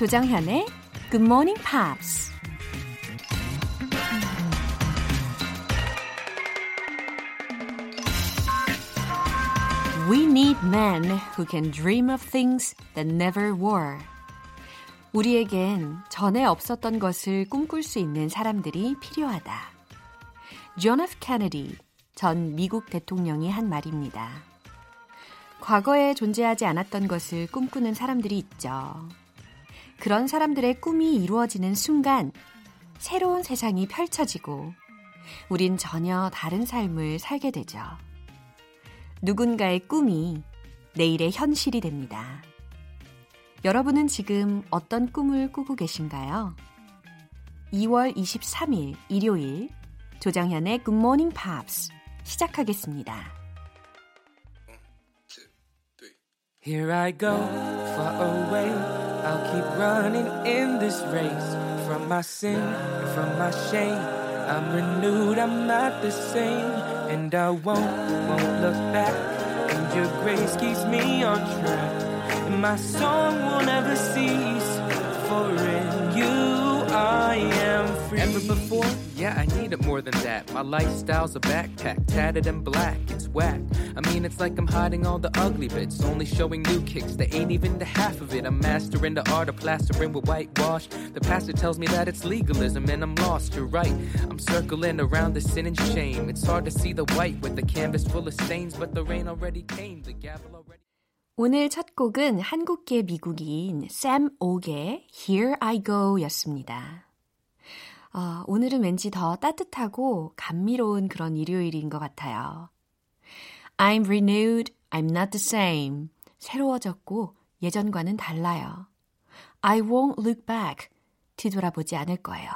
조정현의 Good Morning Pops. We need men who can dream of things that never were. 우리에겐 전에 없었던 것을 꿈꿀 수 있는 사람들이 필요하다. 존 F. 케네디 전 미국 대통령이 한 말입니다. 과거에 존재하지 않았던 것을 꿈꾸는 사람들이 있죠. 그런 사람들의 꿈이 이루어지는 순간 새로운 세상이 펼쳐지고 우린 전혀 다른 삶을 살게 되죠. 누군가의 꿈이 내일의 현실이 됩니다. 여러분은 지금 어떤 꿈을 꾸고 계신가요? 2월 23일 일요일 조정현의 Good Morning Pops 시작하겠습니다. Here I go, far away. I'll keep running in this race from my sin and from my shame. I'm renewed, I'm not the same, and I won't, won't look back. And your grace keeps me on track, and my song will never cease. For in you I am free. Ever before? Yeah, I need it more than that. My lifestyle's a backpack, tatted and black. It's whack. I mean, it's like I'm hiding all the ugly bits, only showing new kicks. They ain't even the half of it. I'm mastering the art of plastering with whitewash. The pastor tells me that it's legalism, and I'm lost. You're right. I'm circling around the sin and shame. It's hard to see the white with the canvas full of stains, but the rain already came. The gavel already. 오늘 첫 곡은 한국계 미국인 샘 옥의 Here I Go 였습니다. 어, 오늘은 왠지 더 따뜻하고 감미로운 그런 일요일인 것 같아요. I'm renewed, I'm not the same. 새로워졌고 예전과는 달라요. I won't look back. 뒤돌아보지 않을 거예요.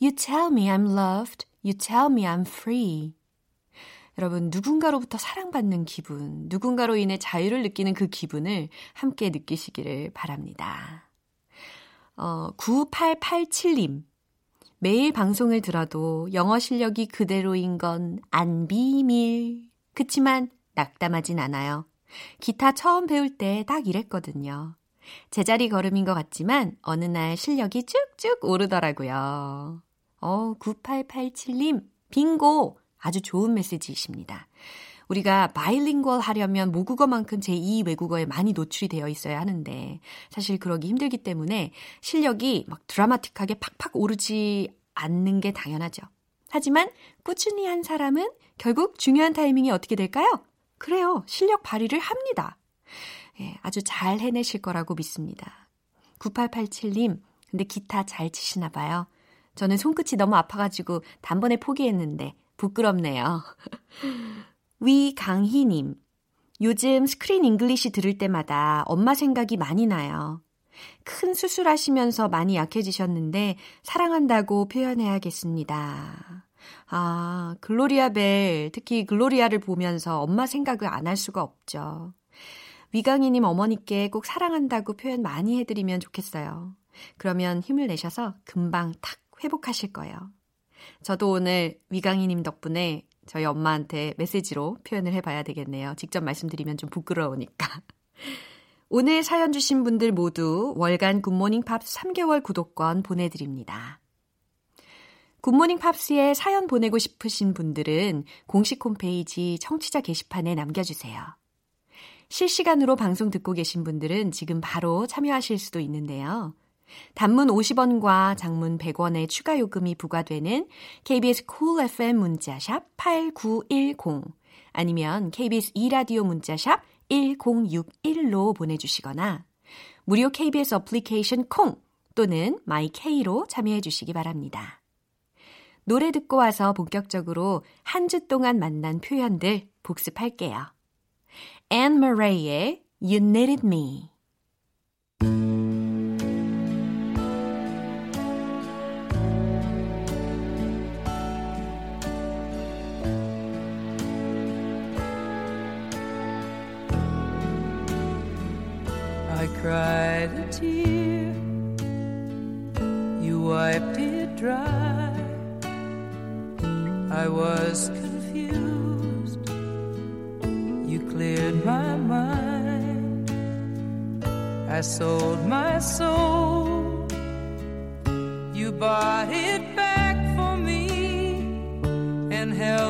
You tell me I'm loved. You tell me I'm free. 여러분, 누군가로부터 사랑받는 기분, 누군가로 인해 자유를 느끼는 그 기분을 함께 느끼시기를 바랍니다. 어, 9887님. 매일 방송을 들어도 영어 실력이 그대로인 건 안 비밀. 그치만 낙담하진 않아요. 기타 처음 배울 때 딱 이랬거든요. 제자리 걸음인 것 같지만 어느 날 실력이 쭉쭉 오르더라고요. 어, 9887님, 빙고! 아주 좋은 메시지이십니다. 우리가 바이링걸 하려면 모국어만큼 제2 외국어에 많이 노출이 되어 있어야 하는데 사실 그러기 힘들기 때문에 실력이 막 드라마틱하게 팍팍 오르지 않는 게 당연하죠. 하지만 꾸준히 한 사람은 결국 중요한 타이밍이 어떻게 될까요? 그래요. 실력 발휘를 합니다. 예, 아주 잘 해내실 거라고 믿습니다. 9887님, 근데 기타 잘 치시나 봐요. 저는 손끝이 너무 아파가지고 단번에 포기했는데 부끄럽네요. 위강희님, 요즘 Screen English 들을 때마다 엄마 생각이 많이 나요. 큰 수술하시면서 많이 약해지셨는데 사랑한다고 표현해야겠습니다. 아, 글로리아 벨, 특히 글로리아를 보면서 엄마 생각을 안 할 수가 없죠. 위강희님 어머니께 꼭 사랑한다고 표현 많이 해드리면 좋겠어요. 그러면 힘을 내셔서 금방 탁 회복하실 거예요. 저도 오늘 위강희님 덕분에 저희 엄마한테 메시지로 표현을 해봐야 되겠네요. 직접 말씀드리면 좀 부끄러우니까. 오늘 사연 주신 분들 모두 월간 굿모닝 팝스 3개월 구독권 보내드립니다. 굿모닝 팝스에 사연 보내고 싶으신 분들은 공식 홈페이지 청취자 게시판에 남겨주세요. 실시간으로 방송 듣고 계신 분들은 지금 바로 참여하실 수도 있는데요. 단문 50원과 장문 100원의 추가 요금이 부과되는 KBS cool FM 문자샵 8910 아니면 KBS 2라디오 문자샵 1061로 보내주시거나 무료 KBS 어플리케이션 콩 또는 마이케이로 참여해 주시기 바랍니다. 노래 듣고 와서 본격적으로 한 주 동안 만난 표현들 복습할게요. Anne Murray의 You Needed Me cried a tear, you wiped it dry. I was confused, you cleared my mind. I sold my soul. You bought it back for me and held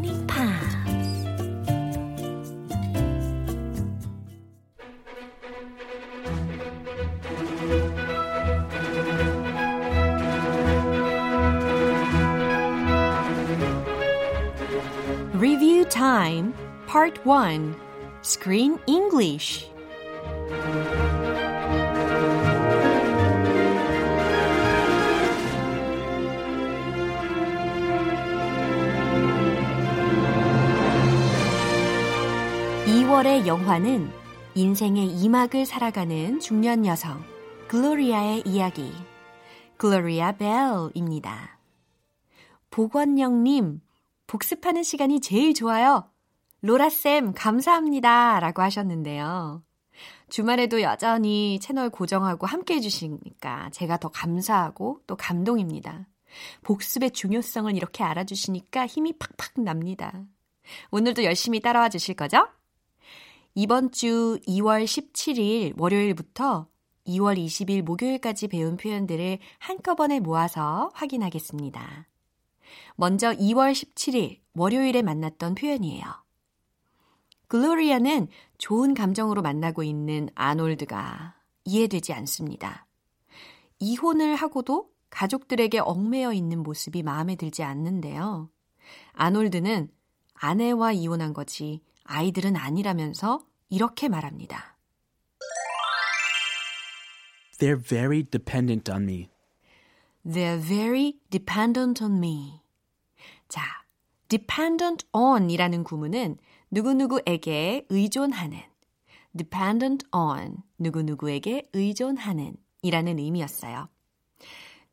Time Part 1 Screen English 이월의 영화는 인생의 이막을 살아가는 중년 여성 글로리아의 이야기 글로리아 벨입니다. 보건영님, 복습하는 시간이 제일 좋아요. 로라쌤, 감사합니다. 라고 하셨는데요. 주말에도 여전히 채널 고정하고 함께 해주시니까 제가 더 감사하고 또 감동입니다. 복습의 중요성을 이렇게 알아주시니까 힘이 팍팍 납니다. 오늘도 열심히 따라와 주실 거죠? 이번 주 2월 17일 월요일부터 2월 20일 목요일까지 배운 표현들을 한꺼번에 모아서 확인하겠습니다. 먼저 2월 17일 월요일에 만났던 표현이에요. 글로리아는 좋은 감정으로 만나고 있는 아놀드가 이해되지 않습니다. 이혼을 하고도 가족들에게 얽매여 있는 모습이 마음에 들지 않는데요. 아놀드는 아내와 이혼한 거지 아이들은 아니라면서 이렇게 말합니다. They're very dependent on me. They're very dependent on me. 자, dependent on 이라는 구문은 누구누구에게 의존하는, dependent on, 누구누구에게 의존하는 이라는 의미였어요.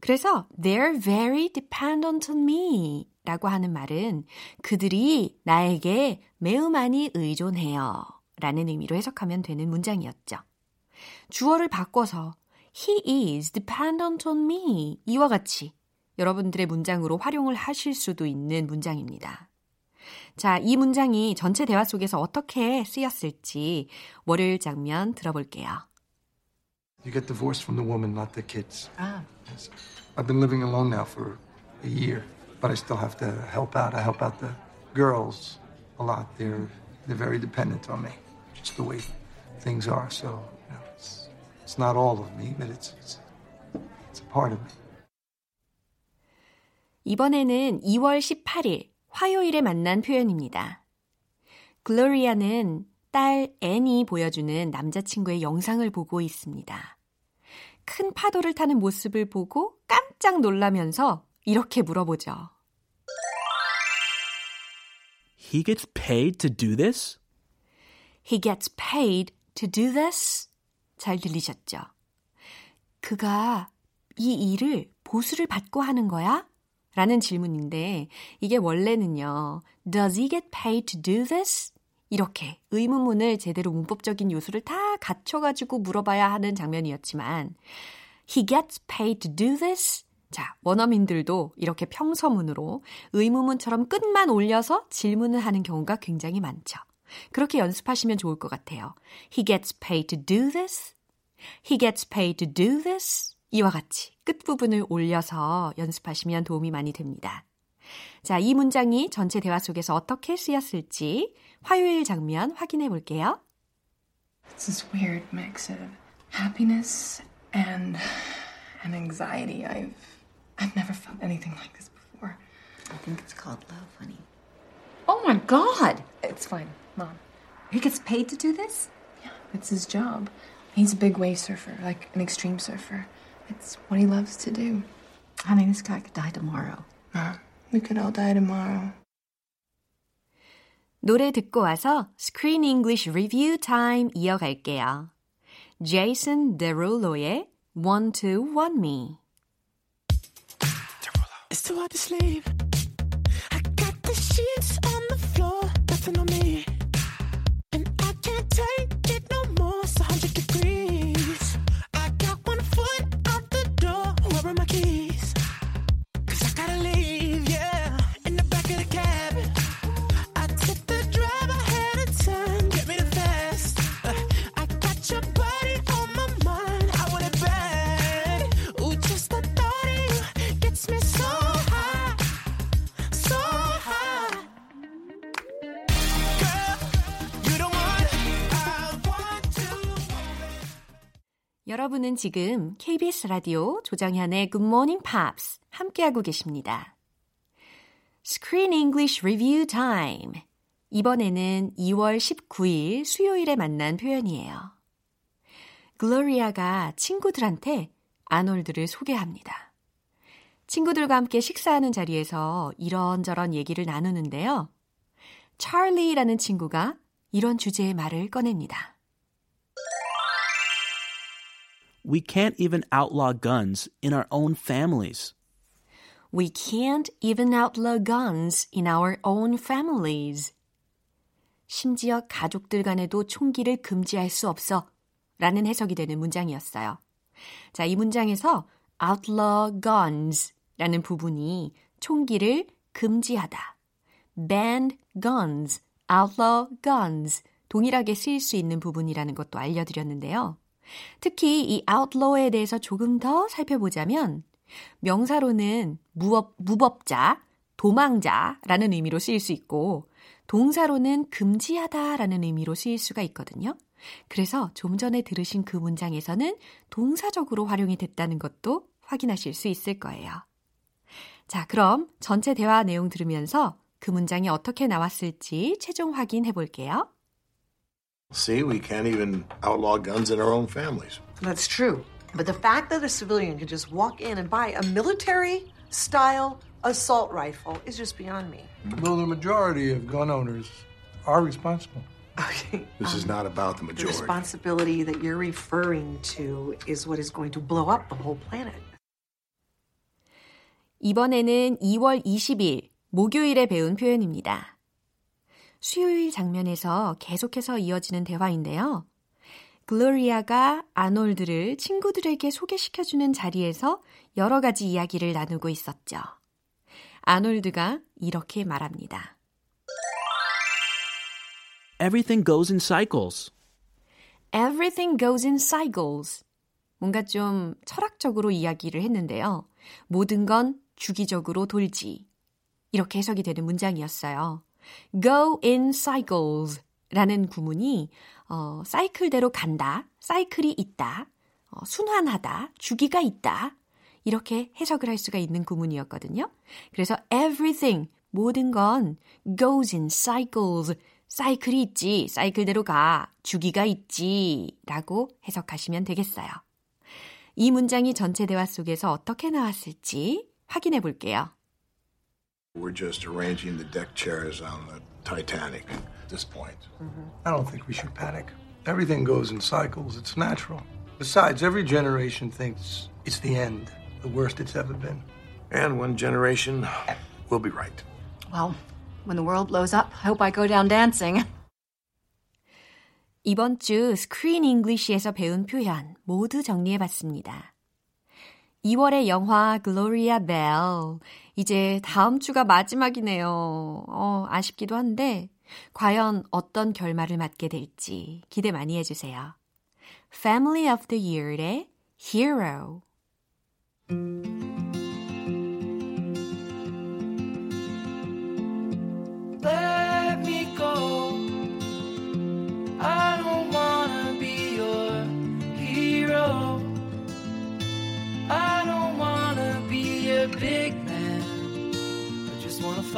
그래서 they're very dependent on me 라고 하는 말은 그들이 나에게 매우 많이 의존해요 라는 의미로 해석하면 되는 문장이었죠. 주어를 바꿔서 He is dependent on me 이와 같이 여러분들의 문장으로 활용을 하실 수도 있는 문장입니다. 자, 이 문장이 전체 대화 속에서 어떻게 쓰였을지 월요일 장면 들어볼게요. You get divorced from the woman, not the kids. Ah. Yes. I've been living alone now for a year, but I still have to help out. I help out the girls a lot. They're they're very dependent on me, just the way things are. So you know, it's it's not all of me, but it's it's, it's a part of me. 이번에는 2월 18일 화요일에 만난 표현입니다. 글로리아는 딸 앤이 보여주는 남자친구의 영상을 보고 있습니다. 큰 파도를 타는 모습을 보고 깜짝 놀라면서 이렇게 물어보죠. He gets paid to do this? He gets paid to do this? 잘 들리셨죠? 그가 이 일을 보수를 받고 하는 거야? 라는 질문인데 이게 원래는요. Does he get paid to do this? 이렇게 의문문을 제대로 문법적인 요소를 다 갖춰가지고 물어봐야 하는 장면이었지만 He gets paid to do this? 자, 원어민들도 이렇게 평서문으로 의문문처럼 끝만 올려서 질문을 하는 경우가 굉장히 많죠. 그렇게 연습하시면 좋을 것 같아요. He gets paid to do this? He gets paid to do this? 이와 같이 끝부분을 올려서 연습하시면 도움이 많이 됩니다. 자, 이 문장이 전체 대화 속에서 어떻게 쓰였을지 화요일 장면 확인해 볼게요. It's this weird mix of happiness and and anxiety. I've I've never felt anything like this before. I think it's called love, honey. Oh my god! It's fine, mom. He gets paid to do this? Yeah, it's his job. He's a big wave surfer, like an extreme surfer. It's what he loves to do. Honey, this guy could die tomorrow. Mom, we could all die tomorrow. 노래 듣고 와서 Screen English Review Time 이어갈게요. Jason Derulo의 Want to Want Me. It's too hard to sleep. I got the sheets on the floor, nothing on me. 여러분은 지금 KBS 라디오 조정현의 Good Morning Pops 함께하고 계십니다. Screen English Review Time. 이번에는 2월 19일 수요일에 만난 표현이에요. 글로리아가 친구들한테 아놀드를 소개합니다. 친구들과 함께 식사하는 자리에서 이런저런 얘기를 나누는데요. 찰리라는 친구가 이런 주제의 말을 꺼냅니다. We can't even outlaw guns in our own families. We can't even outlaw guns in our own families. 심지어 가족들 간에도 총기를 금지할 수 없어. 라는 해석이 되는 문장이었어요. 자, 이 문장에서 outlaw guns 라는 부분이 총기를 금지하다. ban guns, outlaw guns 동일하게 쓰일 수 있는 부분이라는 것도 알려드렸는데요. 특히 이 outlaw에 대해서 조금 더 살펴보자면 명사로는 무업, 무법자, 도망자라는 의미로 쓰일 수 있고 동사로는 금지하다라는 의미로 쓰일 수가 있거든요. 그래서 좀 전에 들으신 그 문장에서는 동사적으로 활용이 됐다는 것도 확인하실 수 있을 거예요. 자, 그럼 전체 대화 내용 들으면서 그 문장이 어떻게 나왔을지 최종 확인해 볼게요. See, we can't even outlaw guns in our own families. That's true. But the fact that a civilian can just walk in and buy a military style assault rifle is just beyond me. Well, the majority of gun owners are responsible. Okay. This is not about the The majority. responsibility that you're referring to is what is going to blow up the whole planet. 이번에는 2월 20일 목요일에 배운 표현입니다. 수요일 장면에서 계속해서 이어지는 대화인데요. 글로리아가 아놀드를 친구들에게 소개시켜주는 자리에서 여러 가지 이야기를 나누고 있었죠. 아놀드가 이렇게 말합니다. Everything goes in cycles. Everything goes in cycles. 뭔가 좀 철학적으로 이야기를 했는데요. 모든 건 주기적으로 돌지. 이렇게 해석이 되는 문장이었어요. Go in cycles 라는 구문이 어, 사이클대로 간다, 사이클이 있다, 어, 순환하다, 주기가 있다. 이렇게 해석을 할 수가 있는 구문이었거든요. 그래서 everything, 모든 건 goes in cycles, 사이클이 있지, 사이클대로 가, 주기가 있지, 라고 해석하시면 되겠어요. 이 문장이 전체 대화 속에서 어떻게 나왔을지 확인해 볼게요. We're just arranging the deck chairs on the Titanic at this point. I don't think we should panic. Everything goes in cycles. It's natural. Besides, every generation thinks it's the end, the worst it's ever been. And one generation will be right. Well, when the world blows up, I hope I go down dancing. 이번 주 스크린 잉글리시에서 배운 표현 모두 정리해 봤습니다. 2월의 영화 글로리아 벨 이제 다음 주가 마지막이네요. 어, 아쉽기도 한데 과연 어떤 결말을 맞게 될지 기대 많이 해주세요. Family of the Year의 Hero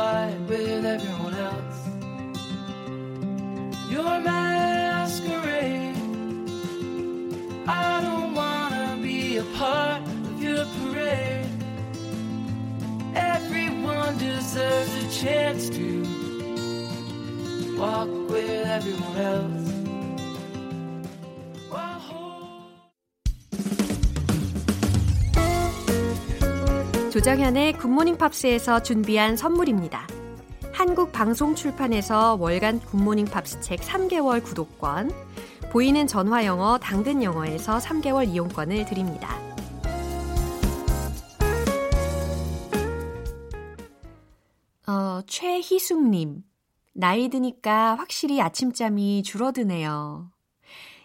fight with everyone else. Your masquerade. I don't wanna be a part of your parade. Everyone deserves a chance to walk with everyone else. 조정현의 굿모닝 팝스에서 준비한 선물입니다. 한국 방송 출판에서 월간 굿모닝 팝스 책 3개월 구독권, 보이는 전화 영어 당근 영어에서 3개월 이용권을 드립니다. 어, 최희숙님. 나이 드니까 확실히 아침잠이 줄어드네요.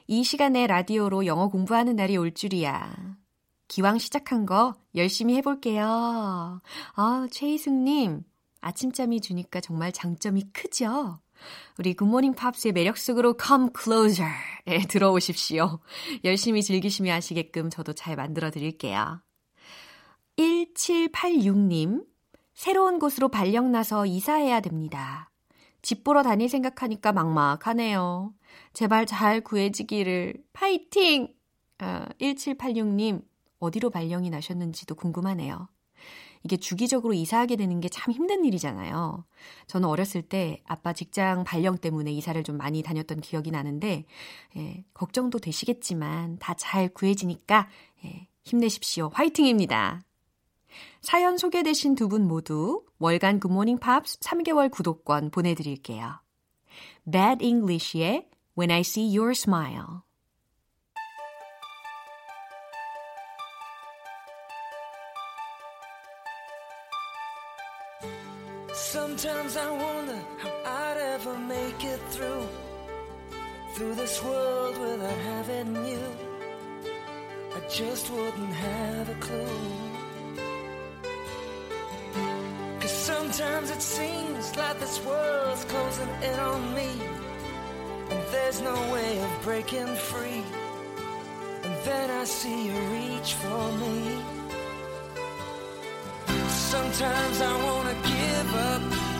이 시간에 라디오로 영어 공부하는 날이 올 줄이야. 기왕 시작한 거 열심히 해볼게요. 아, 최희숙님. 아침잠이 주니까 정말 장점이 크죠? 우리 굿모닝 팝스의 매력 속으로 come closer에 들어오십시오. 열심히 즐기시며 하시게끔 저도 잘 만들어 드릴게요. 1786님, 새로운 곳으로 발령 나서 이사해야 됩니다. 집 보러 다닐 생각하니까 막막하네요. 제발 잘 구해지기를. 파이팅! 아, 1786님, 어디로 발령이 나셨는지도 궁금하네요. 이게 주기적으로 이사하게 되는 게 참 힘든 일이잖아요. 저는 어렸을 때 아빠 직장 발령 때문에 이사를 좀 많이 다녔던 기억이 나는데, 예, 걱정도 되시겠지만 다 잘 구해지니까 예, 힘내십시오. 화이팅입니다. 사연 소개되신 두 분 모두 월간 굿모닝 팝스 3개월 구독권 보내드릴게요. Bad English의 When I See Your Smile Sometimes I wonder how I'd ever make it through through this world without having you. I just wouldn't have a clue. Cause sometimes it seems like this world's closing in on me, and there's no way of breaking free. And then I see you reach for me. Sometimes I wanna give up,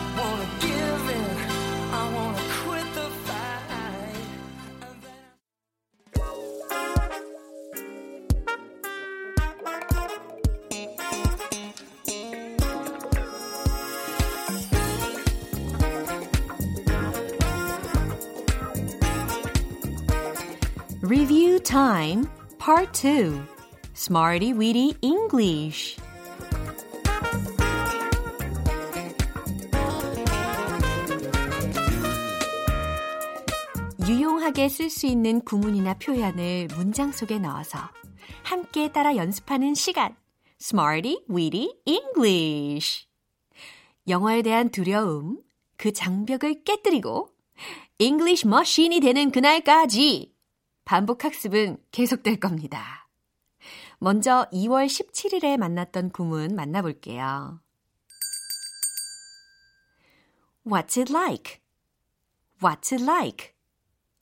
Review Time Part 2 Smarty Weedy English 유용하게 쓸 수 있는 구문이나 표현을 문장 속에 넣어서 함께 따라 연습하는 시간 Smarty Weedy English 영어에 대한 두려움, 그 장벽을 깨뜨리고 English 머신이 되는 그날까지 반복 학습은 계속될 겁니다. 먼저 2월 17일에 만났던 구문 만나볼게요. What's it like? What's it like?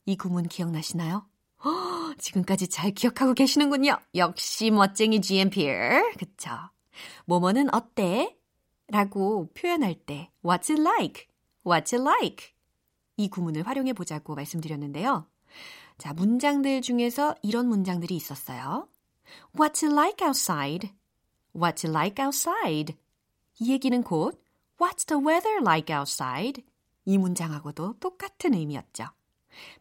이 구문 기억나시나요? 허, 지금까지 잘 기억하고 계시는군요. 역시 멋쟁이 GMPR. 그쵸? 뭐뭐는 어때? 라고 표현할 때 What's it like? What's it like? 이 구문을 활용해 보자고 말씀드렸는데요. 자, 문장들 중에서 이런 문장들이 있었어요. What's it like outside? What's it like outside? 이 얘기는 곧 What's the weather like outside? 이 문장하고도 똑같은 의미였죠.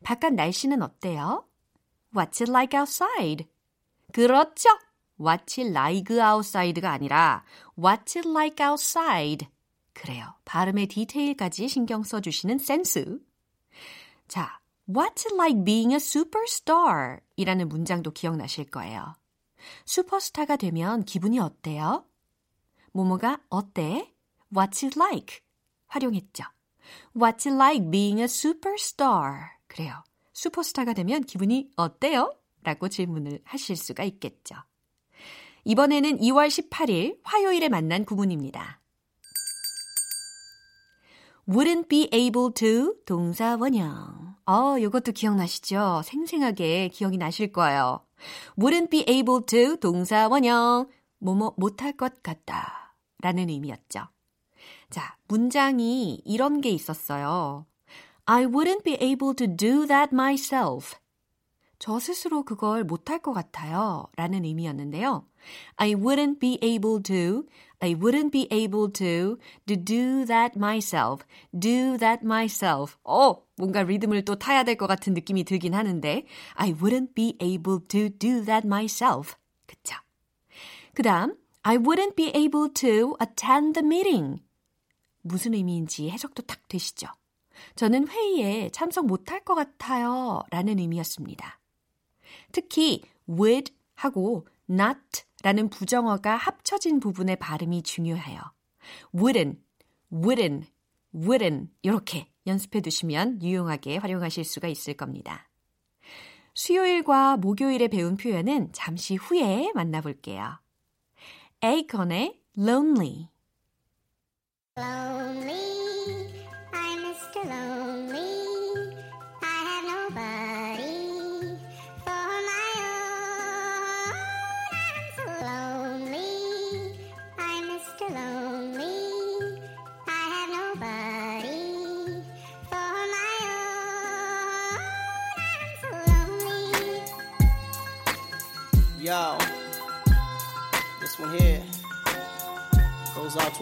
바깥 날씨는 어때요? What's it like outside? 그렇죠. What's it like outside가 아니라 What's it like outside? 그래요. 발음의 디테일까지 신경 써주시는 센스. 자, What's it like being a superstar? 이라는 문장도 기억나실 거예요. 슈퍼스타가 되면 기분이 어때요? 모모가 어때? What's it like? 활용했죠. What's it like being a superstar? 그래요. 슈퍼스타가 되면 기분이 어때요? 라고 질문을 하실 수가 있겠죠. 이번에는 2월 18일 화요일에 만난 구문입니다. wouldn't be able to 동사 원형. 어, 이것도 기억나시죠? 생생하게 기억이 나실 거예요. wouldn't be able to 동사 원형. 뭐뭐 못할 것 같다. 라는 의미였죠. 자, 문장이 이런 게 있었어요. I wouldn't be able to do that myself. 저 스스로 그걸 못할 것 같아요. 라는 의미였는데요. I wouldn't be able to, I wouldn't be able to, to do that myself, do that myself. 어, 뭔가 리듬을 또 타야 될 것 같은 느낌이 들긴 하는데, I wouldn't be able to do that myself. 그쵸? 그 다음, I wouldn't be able to attend the meeting. 무슨 의미인지 해석도 딱 되시죠? 저는 회의에 참석 못할 것 같아요. 라는 의미였습니다. 특히 would 하고 not 라는 부정어가 합쳐진 부분의 발음이 중요해요. wouldn't, wouldn't, wouldn't 이렇게 연습해 두시면 유용하게 활용하실 수가 있을 겁니다. 수요일과 목요일에 배운 표현은 잠시 후에 만나볼게요. 에이컨의 lonely Lonely,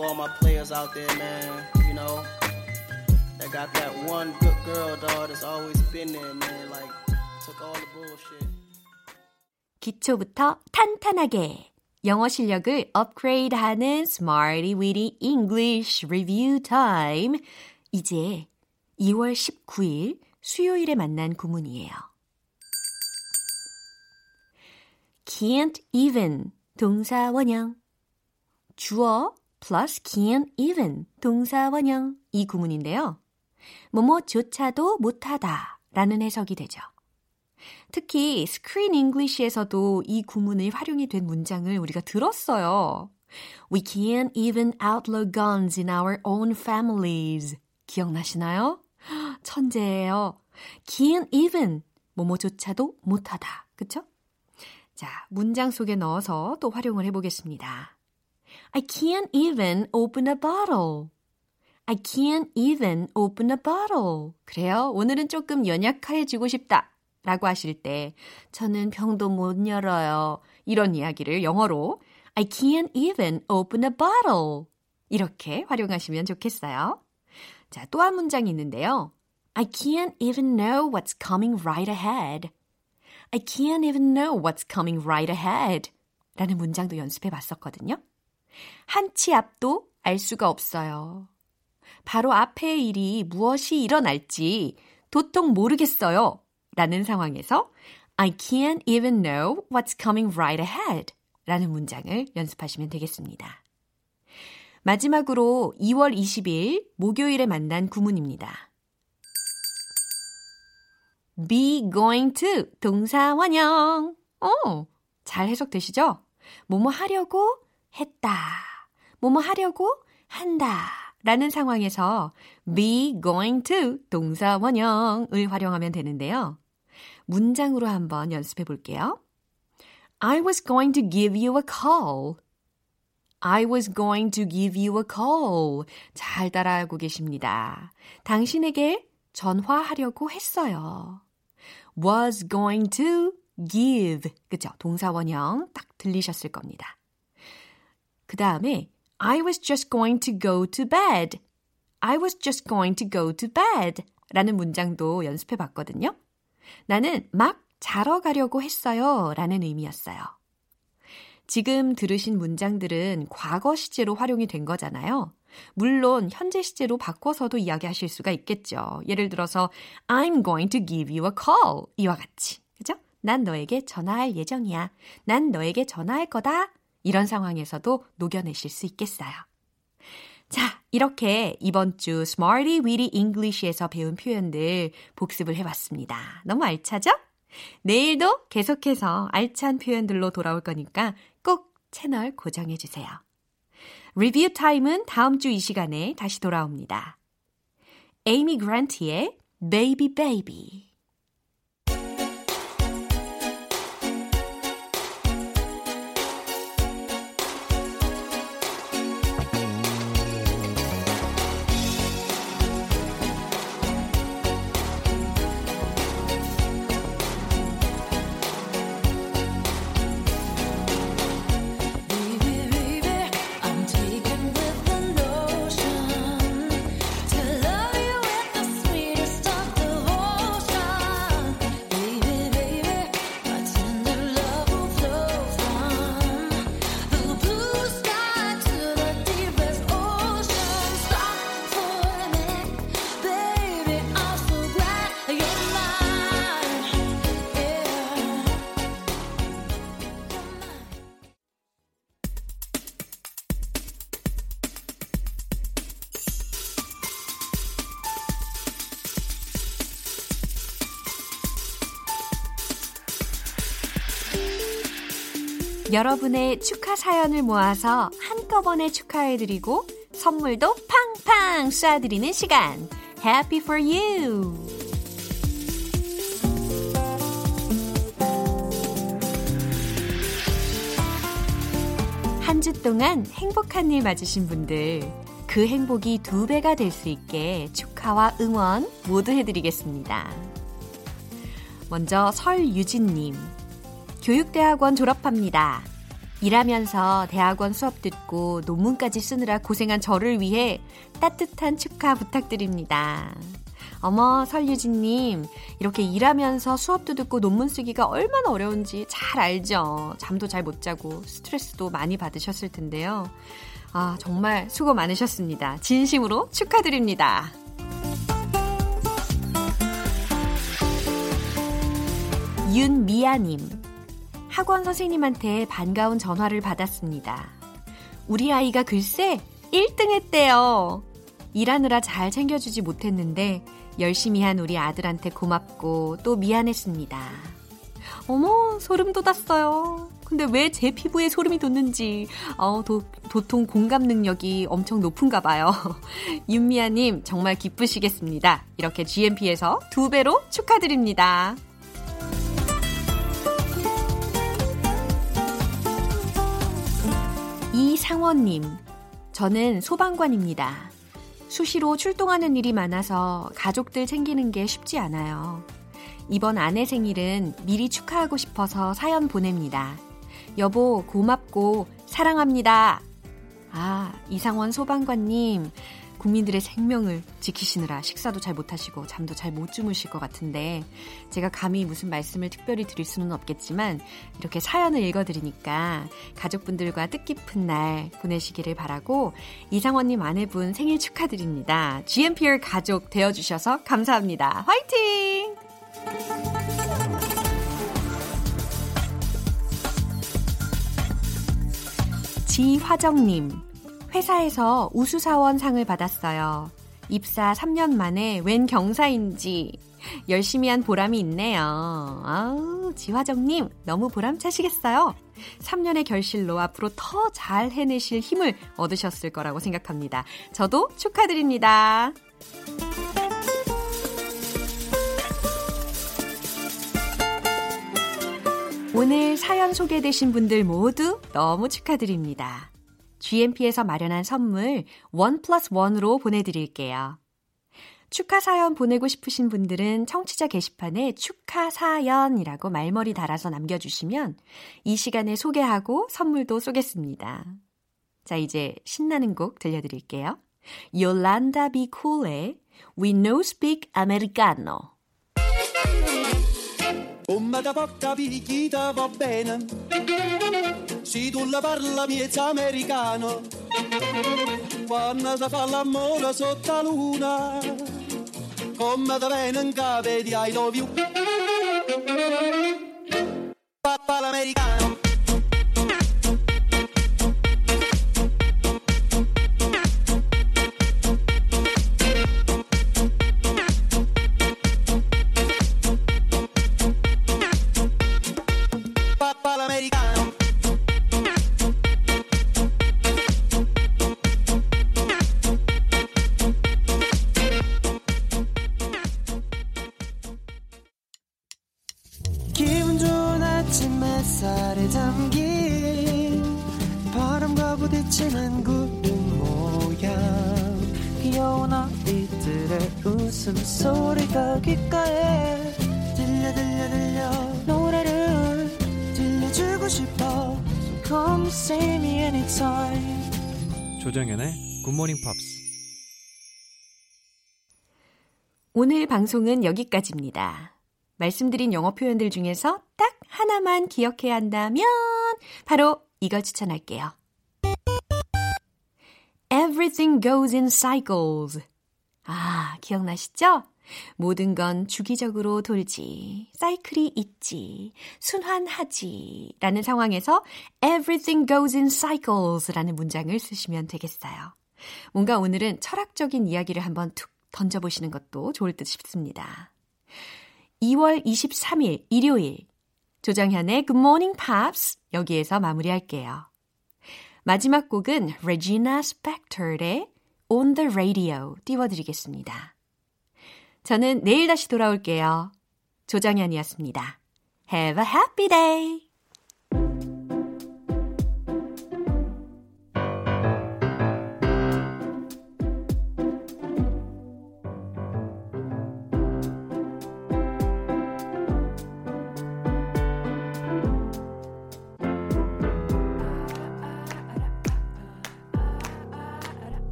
to all my players out there, man. You know, that got that one good girl, dog, that's always been there, man. Like, took all the bullshit. 기초부터 탄탄하게 영어 실력을 업그레이드하는 Smarty Weedy English Review Time. 이제 2월 19일 수요일에 만난 구문이에요. can't even 동사 원형 주어 plus can't even 동사 원형 이 구문인데요. 뭐뭐조차도 못하다 라는 해석이 되죠. 특히 Screen English에서도 이 구문이 활용이 된 문장을 우리가 들었어요. We can't even outlaw guns in our own families. 기억나시나요? 천재예요. can't even 뭐뭐조차도 못하다. 그쵸? 자, 문장 속에 넣어서 또 활용을 해보겠습니다. I can't even open a bottle. I can't even open a bottle. 그래요? 오늘은 조금 연약해지고 싶다. 라고 하실 때, 저는 병도 못 열어요. 이런 이야기를 영어로 I can't even open a bottle. 이렇게 활용하시면 좋겠어요. 자, 또 한 문장이 있는데요. I can't even know what's coming right ahead. I can't even know what's coming right ahead. 라는 문장도 연습해 봤었거든요. 한 치 앞도 알 수가 없어요. 바로 앞의 일이 무엇이 일어날지 도통 모르겠어요. 라는 상황에서 I can't even know what's coming right ahead 라는 문장을 연습하시면 되겠습니다. 마지막으로 2월 20일 목요일에 만난 구문입니다. be going to 동사 원형. 어, 잘 해석되시죠? 뭐뭐 하려고 했다. 뭐뭐 하려고 한다. 라는 상황에서 be going to 동사 원형을 활용하면 되는데요. 문장으로 한번 연습해 볼게요. I was going to give you a call. I was going to give you a call. 잘 따라하고 계십니다. 당신에게 전화하려고 했어요. was going to give. 그죠? 동사 원형 딱 들리셨을 겁니다. 그 다음에 I was just going to go to bed. I was just going to go to bed. 라는 문장도 연습해 봤거든요. 나는 막 자러 가려고 했어요. 라는 의미였어요. 지금 들으신 문장들은 과거 시제로 활용이 된 거잖아요. 물론 현재 시제로 바꿔서도 이야기하실 수가 있겠죠. 예를 들어서 I'm going to give you a call 이와 같이. 그죠? 난 너에게 전화할 예정이야. 난 너에게 전화할 거다. 이런 상황에서도 녹여내실 수 있겠어요. 자, 이렇게 이번 주 Smarty Weedy English에서 배운 표현들 복습을 해봤습니다. 너무 알차죠? 내일도 계속해서 알찬 표현들로 돌아올 거니까 꼭 채널 고정해주세요. 리뷰 타임은 다음 주 이 시간에 다시 돌아옵니다. 에이미 그란트의 Baby Baby 여러분의 축하 사연을 모아서 한꺼번에 축하해드리고 선물도 팡팡 쏴드리는 시간. Happy for you! 한 주 동안 행복한 일 맞으신 분들, 그 행복이 두 배가 될 수 있게 축하와 응원 모두 해드리겠습니다. 먼저 설유진님. 교육대학원 졸업합니다. 일하면서 대학원 수업 듣고 논문까지 쓰느라 고생한 저를 위해 따뜻한 축하 부탁드립니다. 어머, 설유진님. 이렇게 일하면서 수업도 듣고 논문 쓰기가 얼마나 어려운지 잘 알죠. 잠도 잘 못 자고 스트레스도 많이 받으셨을 텐데요. 아, 정말 수고 많으셨습니다. 진심으로 축하드립니다. 윤미아님. 학원 선생님한테 반가운 전화를 받았습니다. 우리 아이가 글쎄 1등 했대요. 일하느라 잘 챙겨주지 못했는데 열심히 한 우리 아들한테 고맙고 또 미안했습니다. 어머, 소름 돋았어요. 근데 왜 제 피부에 소름이 돋는지, 어, 도, 도통 공감 능력이 엄청 높은가 봐요. 윤미아님, 정말 기쁘시겠습니다. 이렇게 GMP에서 두 배로 축하드립니다. 이상원님, 저는 소방관입니다. 수시로 출동하는 일이 많아서 가족들 챙기는 게 쉽지 않아요. 이번 아내 생일은 미리 축하하고 싶어서 사연 보냅니다. 여보, 고맙고 사랑합니다. 아, 이상원 소방관님, 국민들의 생명을 지키시느라 식사도 잘 못하시고 잠도 잘 못 주무실 것 같은데 제가 감히 무슨 말씀을 특별히 드릴 수는 없겠지만 이렇게 사연을 읽어드리니까 가족분들과 뜻깊은 날 보내시기를 바라고 이상원님 아내분 생일 축하드립니다. GMPR 가족 되어주셔서 감사합니다. 화이팅! 지화정님, 회사에서 우수사원상을 받았어요. 입사 3년 만에 웬 경사인지 열심히 한 보람이 있네요. 아우, 지화정님, 너무 보람차시겠어요? 3년의 결실로 앞으로 더 잘 해내실 힘을 얻으셨을 거라고 생각합니다. 저도 축하드립니다. 오늘 사연 소개되신 분들 모두 너무 축하드립니다. GMP에서 마련한 선물 원 플러스 원으로 보내드릴게요. 축하 사연 보내고 싶으신 분들은 청취자 게시판에 축하 사연이라고 말머리 달아서 남겨주시면 이 시간에 소개하고 선물도 쏘겠습니다. 자, 이제 신나는 곡 들려드릴게요. Yolanda B. Cool의 We No Speak Americano. Da porta picchita va bene Se tu la parla miezza americano. Quando si fa l'amore sotto la luna Come da bene in capo di I love you. Papà l'americano 부딪히는 구름 모양. 귀여운 아이들의 웃음소리가 귓가에 들려 들려 들려. 노래를 들려주고 싶어. So come see me anytime. 조정연의 굿모닝 팝스 오늘 방송은 여기까지입니다. 말씀드린 영어 표현들 중에서 딱 하나만 기억해야 한다면 바로 이걸 추천할게요. Everything goes in cycles. 아, 기억나시죠? 모든 건 주기적으로 돌지, 사이클이 있지, 순환하지 라는 상황에서 everything goes in cycles 라는 문장을 쓰시면 되겠어요. 뭔가 오늘은 철학적인 이야기를 한번 툭 던져보시는 것도 좋을 듯 싶습니다. 2월 23일 일요일 조정현의 Good Morning Pops 여기에서 마무리할게요. 마지막 곡은 Regina Spektor의 On the Radio 띄워드리겠습니다. 저는 내일 다시 돌아올게요. 조정현이었습니다. Have a happy day!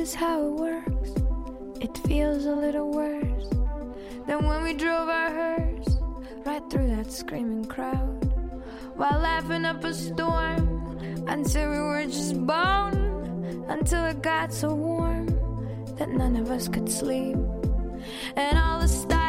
Is how it works. It feels a little worse than when we drove our hearse right through that screaming crowd while laughing up a storm until we were just bone until it got so warm that none of us could sleep and all the stars